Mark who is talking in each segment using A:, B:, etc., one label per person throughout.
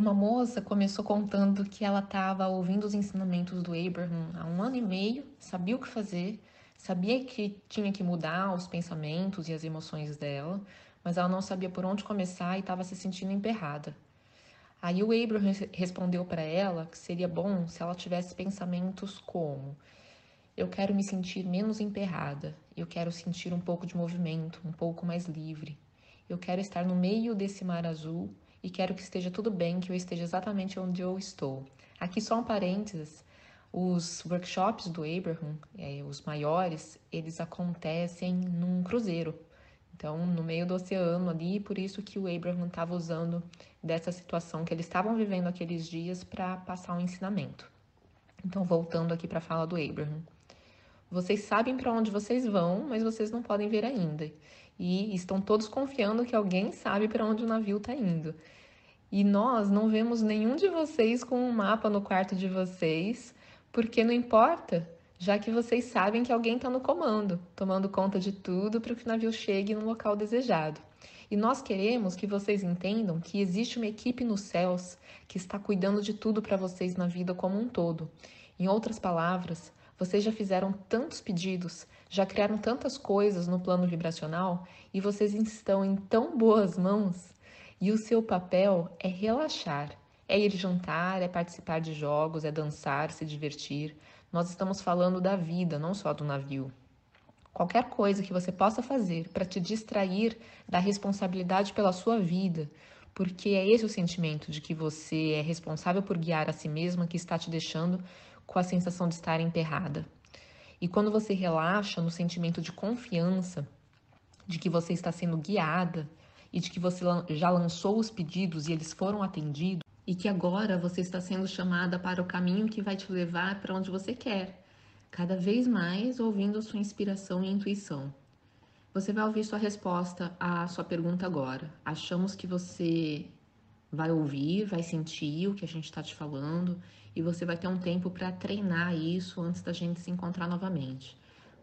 A: Uma moça começou contando que ela estava ouvindo os ensinamentos do Abraham há um ano e meio, sabia o que fazer, sabia que tinha que mudar os pensamentos e as emoções dela, mas ela não sabia por onde começar e estava se sentindo emperrada. Aí o Abraham respondeu para ela que seria bom se ela tivesse pensamentos como: Eu quero me sentir menos emperrada, eu quero sentir um pouco de movimento, um pouco mais livre. Eu quero estar no meio desse mar azul e quero que esteja tudo bem, que eu esteja exatamente onde eu estou. Aqui só um parênteses, os workshops do Abraham, é, os maiores, eles acontecem num cruzeiro. Então, no meio do oceano ali, por isso que o Abraham estava usando dessa situação que eles estavam vivendo aqueles dias para passar um ensinamento. Então, voltando aqui para a fala do Abraham. Vocês sabem para onde vocês vão, mas vocês não podem ver ainda e estão todos confiando que alguém sabe para onde o navio está indo. E nós não vemos nenhum de vocês com um mapa no quarto de vocês, porque não importa, já que vocês sabem que alguém está no comando, tomando conta de tudo para que o navio chegue no local desejado. E nós queremos que vocês entendam que existe uma equipe nos céus que está cuidando de tudo para vocês na vida como um todo. Em outras palavras, vocês já fizeram tantos pedidos, já criaram tantas coisas no plano vibracional e vocês estão em tão boas mãos. E o seu papel é relaxar, é ir jantar, é participar de jogos, é dançar, se divertir. Nós estamos falando da vida, não só do navio. Qualquer coisa que você possa fazer para te distrair da responsabilidade pela sua vida, porque é esse o sentimento de que você é responsável por guiar a si mesma que está te deixando com a sensação de estar emperrada. E quando você relaxa no sentimento de confiança, de que você está sendo guiada e de que você já lançou os pedidos e eles foram atendidos, e que agora você está sendo chamada para o caminho que vai te levar para onde você quer, cada vez mais ouvindo sua inspiração e intuição. Você vai ouvir sua resposta à sua pergunta agora. Achamos que você vai ouvir, vai sentir o que a gente está te falando e você vai ter um tempo para treinar isso antes da gente se encontrar novamente.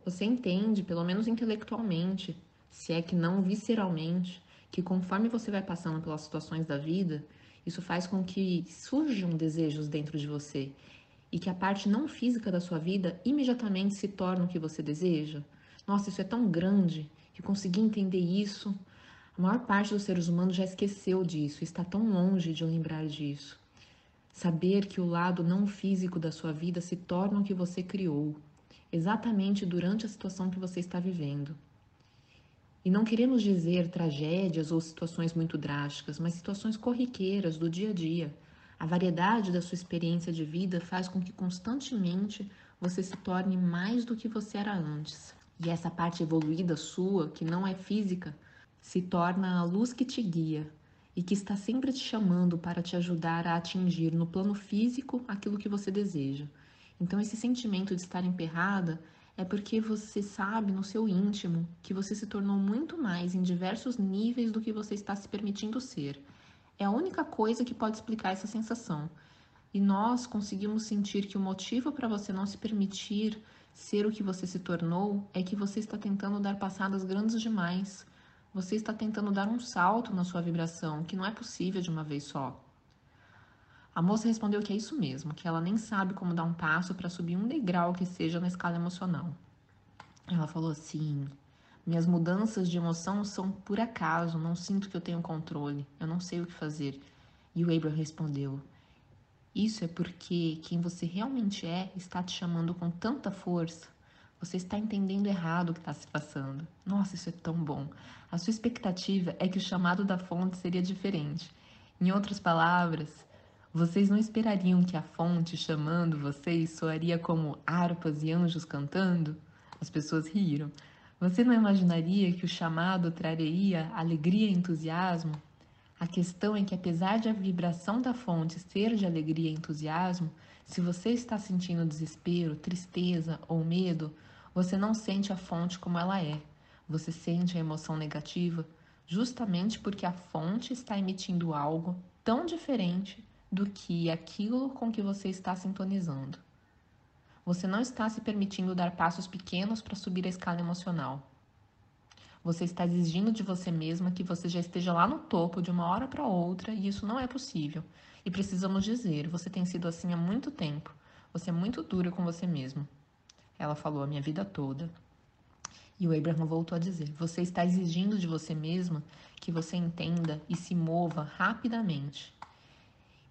A: Você entende, pelo menos intelectualmente, se é que não visceralmente, que conforme você vai passando pelas situações da vida, isso faz com que surjam desejos dentro de você e que a parte não física da sua vida imediatamente se torne o que você deseja. Nossa, isso é tão grande que conseguir entender isso, a maior parte dos seres humanos já esqueceu disso, está tão longe de lembrar disso. Saber que o lado não físico da sua vida se torna o que você criou, exatamente durante a situação que você está vivendo. E não queremos dizer tragédias ou situações muito drásticas, mas situações corriqueiras do dia a dia. A variedade da sua experiência de vida faz com que constantemente você se torne mais do que você era antes. E essa parte evoluída sua, que não é física, se torna a luz que te guia, e que está sempre te chamando para te ajudar a atingir no plano físico aquilo que você deseja. Então, esse sentimento de estar emperrada é porque você sabe no seu íntimo que você se tornou muito mais em diversos níveis do que você está se permitindo ser. É a única coisa que pode explicar essa sensação. E nós conseguimos sentir que o motivo para você não se permitir ser o que você se tornou é que você está tentando dar passadas grandes demais você está tentando dar um salto na sua vibração, que não é possível de uma vez só. A moça respondeu que é isso mesmo, que ela nem sabe como dar um passo para subir um degrau que seja na escala emocional. Ela falou assim: Minhas mudanças de emoção são por acaso, não sinto que eu tenho controle, eu não sei o que fazer. E o Abraham respondeu: Isso é porque quem você realmente é está te chamando com tanta força você está entendendo errado o que está se passando. Nossa, isso é tão bom. A sua expectativa é que o chamado da fonte seria diferente. Em outras palavras, vocês não esperariam que a fonte chamando vocês soaria como harpas e anjos cantando? As pessoas riram. Você não imaginaria que o chamado traria alegria e entusiasmo? A questão é que, apesar de a vibração da fonte ser de alegria e entusiasmo, se você está sentindo desespero, tristeza ou medo, você não sente a fonte como ela é. Você sente a emoção negativa justamente porque a fonte está emitindo algo tão diferente do que aquilo com que você está sintonizando. Você não está se permitindo dar passos pequenos para subir a escala emocional. Você está exigindo de você mesma que você já esteja lá no topo de uma hora para outra e isso não é possível. E precisamos dizer: você tem sido assim há muito tempo. Você é muito dura com você mesmo. Ela falou a minha vida toda. E o Abraham voltou a dizer: Você está exigindo de você mesma que você entenda e se mova rapidamente.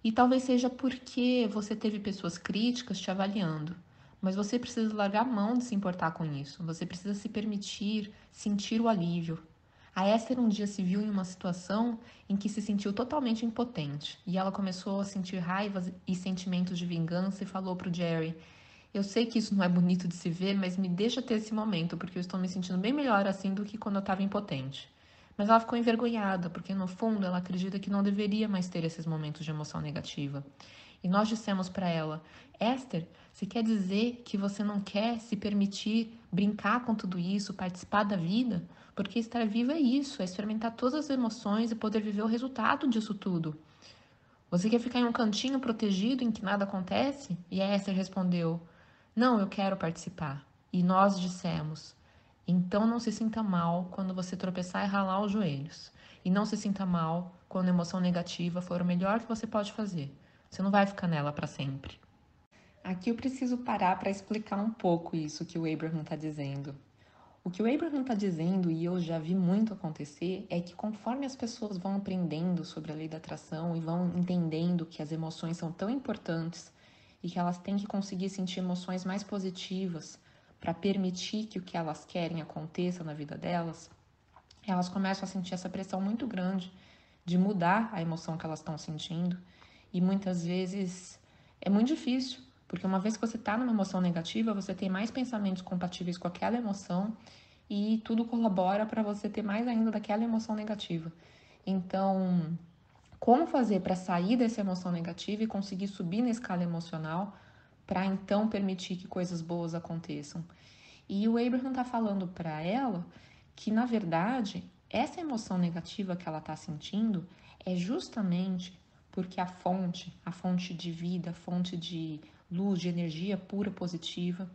A: E talvez seja porque você teve pessoas críticas te avaliando. Mas você precisa largar a mão de se importar com isso. Você precisa se permitir sentir o alívio. A Esther um dia se viu em uma situação em que se sentiu totalmente impotente. E ela começou a sentir raivas e sentimentos de vingança e falou para o Jerry: Eu sei que isso não é bonito de se ver, mas me deixa ter esse momento, porque eu estou me sentindo bem melhor assim do que quando eu estava impotente. Mas ela ficou envergonhada, porque no fundo ela acredita que não deveria mais ter esses momentos de emoção negativa. E nós dissemos para ela: Esther, se quer dizer que você não quer se permitir brincar com tudo isso, participar da vida? Porque estar viva é isso, é experimentar todas as emoções e poder viver o resultado disso tudo. Você quer ficar em um cantinho protegido em que nada acontece? E a Esther respondeu: Não, eu quero participar. E nós dissemos: Então não se sinta mal quando você tropeçar e ralar os joelhos. E não se sinta mal quando a emoção negativa for o melhor que você pode fazer. Você não vai ficar nela para sempre. Aqui eu preciso parar para explicar um pouco isso que o Abraham está dizendo. O que o Abraham está dizendo, e eu já vi muito acontecer, é que conforme as pessoas vão aprendendo sobre a lei da atração e vão entendendo que as emoções são tão importantes e que elas têm que conseguir sentir emoções mais positivas para permitir que o que elas querem aconteça na vida delas, elas começam a sentir essa pressão muito grande de mudar a emoção que elas estão sentindo e muitas vezes é muito difícil, porque uma vez que você está numa emoção negativa, você tem mais pensamentos compatíveis com aquela emoção e tudo colabora para você ter mais ainda daquela emoção negativa. Então, como fazer para sair dessa emoção negativa e conseguir subir na escala emocional para então permitir que coisas boas aconteçam? E o Abraham está falando para ela que, na verdade, essa emoção negativa que ela está sentindo é justamente porque a fonte, a fonte de vida, a fonte de luz, de energia pura, positiva,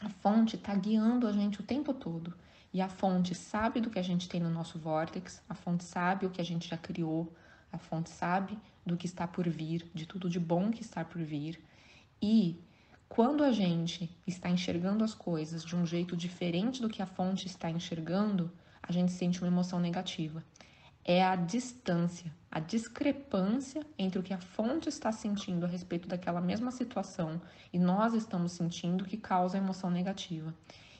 A: a fonte está guiando a gente o tempo todo. E a fonte sabe do que a gente tem no nosso vórtex, a fonte sabe o que a gente já criou, a fonte sabe do que está por vir, de tudo de bom que está por vir. E quando a gente está enxergando as coisas de um jeito diferente do que a fonte está enxergando, a gente sente uma emoção negativa é a distância, a discrepância entre o que a fonte está sentindo a respeito daquela mesma situação e nós estamos sentindo que causa a emoção negativa.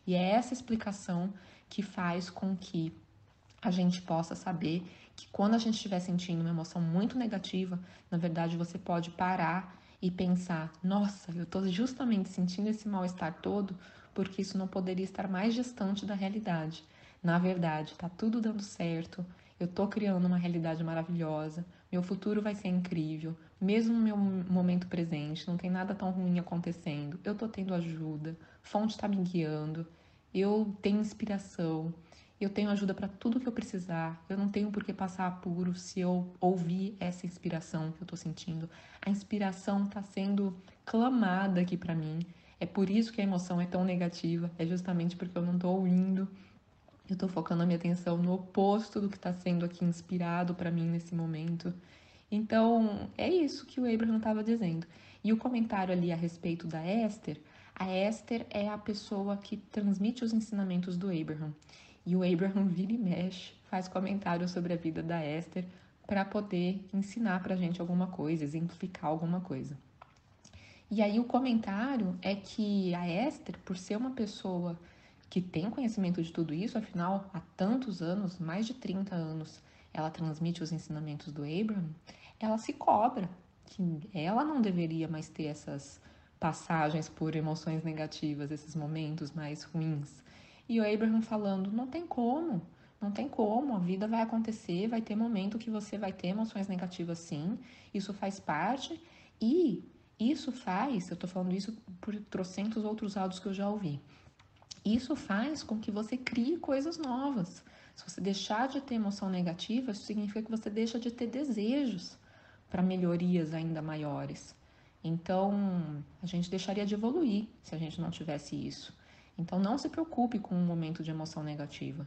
A: E é essa explicação que faz com que a gente possa saber que quando a gente estiver sentindo uma emoção muito negativa, na verdade você pode parar e pensar: nossa, eu estou justamente sentindo esse mal-estar todo porque isso não poderia estar mais distante da realidade. Na verdade, está tudo dando certo, eu tô criando uma realidade maravilhosa. Meu futuro vai ser incrível. Mesmo no meu momento presente, não tem nada tão ruim acontecendo. Eu tô tendo ajuda. Fonte tá me guiando. Eu tenho inspiração. Eu tenho ajuda para tudo que eu precisar. Eu não tenho por que passar apuro se eu ouvir essa inspiração que eu tô sentindo. A inspiração tá sendo clamada aqui para mim. É por isso que a emoção é tão negativa. É justamente porque eu não tô ouvindo eu estou focando a minha atenção no oposto do que está sendo aqui inspirado para mim nesse momento. Então, é isso que o Abraham estava dizendo. E o comentário ali a respeito da Esther, a Esther é a pessoa que transmite os ensinamentos do Abraham. E o Abraham vira e mexe, faz comentários sobre a vida da Esther para poder ensinar para a gente alguma coisa, exemplificar alguma coisa. E aí o comentário é que a Esther, por ser uma pessoa que tem conhecimento de tudo isso, afinal, há tantos anos, mais de 30 anos, ela transmite os ensinamentos do Abraham, ela se cobra que ela não deveria mais ter essas passagens por emoções negativas, esses momentos mais ruins. E o Abraham falando: não tem como, não tem como, a vida vai acontecer, vai ter momento que você vai ter emoções negativas sim, isso faz parte e isso faz, eu tô falando isso por trocentos outros áudios que eu já ouvi. Isso faz com que você crie coisas novas. Se você deixar de ter emoção negativa, isso significa que você deixa de ter desejos para melhorias ainda maiores. Então, a gente deixaria de evoluir se a gente não tivesse isso. Então, não se preocupe com um momento de emoção negativa.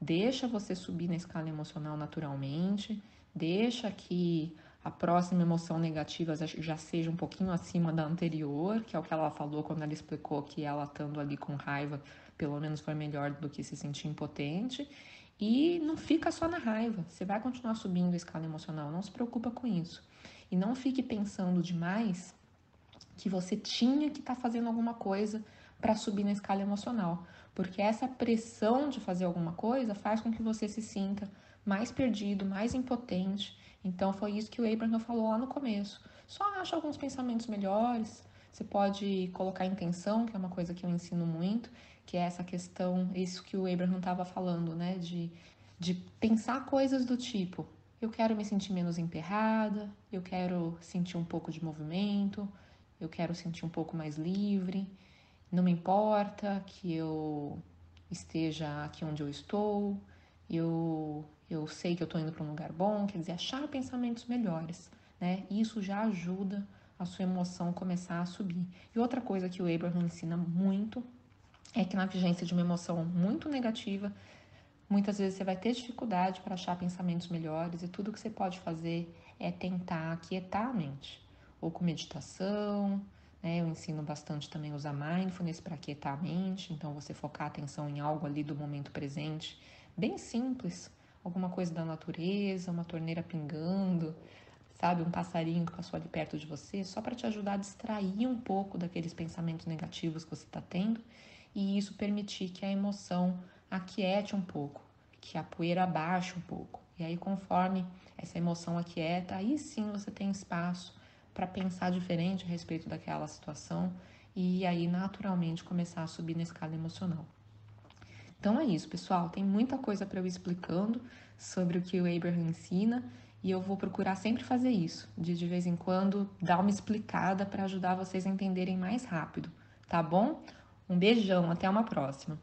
A: Deixa você subir na escala emocional naturalmente, deixa que a próxima emoção negativa já seja um pouquinho acima da anterior, que é o que ela falou quando ela explicou que ela estando ali com raiva, pelo menos foi melhor do que se sentir impotente. E não fica só na raiva, você vai continuar subindo a escala emocional, não se preocupa com isso. E não fique pensando demais que você tinha que estar tá fazendo alguma coisa para subir na escala emocional, porque essa pressão de fazer alguma coisa faz com que você se sinta mais perdido, mais impotente. Então foi isso que o Abraham falou lá no começo. Só acha alguns pensamentos melhores. Você pode colocar intenção, que é uma coisa que eu ensino muito, que é essa questão, isso que o Abraham estava falando, né, de, de pensar coisas do tipo: eu quero me sentir menos emperrada, eu quero sentir um pouco de movimento, eu quero sentir um pouco mais livre. Não me importa que eu esteja aqui onde eu estou, eu, eu sei que eu estou indo para um lugar bom, quer dizer, achar pensamentos melhores, né? Isso já ajuda a sua emoção começar a subir. E outra coisa que o Abraham ensina muito é que na vigência de uma emoção muito negativa, muitas vezes você vai ter dificuldade para achar pensamentos melhores e tudo que você pode fazer é tentar aquietar a mente ou com meditação. Né? Eu ensino bastante também usar mindfulness para aquietar a mente, então você focar a atenção em algo ali do momento presente, bem simples, alguma coisa da natureza, uma torneira pingando, sabe, um passarinho que passou ali perto de você, só para te ajudar a distrair um pouco daqueles pensamentos negativos que você está tendo e isso permitir que a emoção aquiete um pouco, que a poeira baixe um pouco. E aí, conforme essa emoção aquieta, aí sim você tem espaço para pensar diferente a respeito daquela situação e aí naturalmente começar a subir na escala emocional. Então é isso, pessoal. Tem muita coisa para eu explicando sobre o que o Abraham ensina e eu vou procurar sempre fazer isso, de de vez em quando dar uma explicada para ajudar vocês a entenderem mais rápido, tá bom? Um beijão, até uma próxima.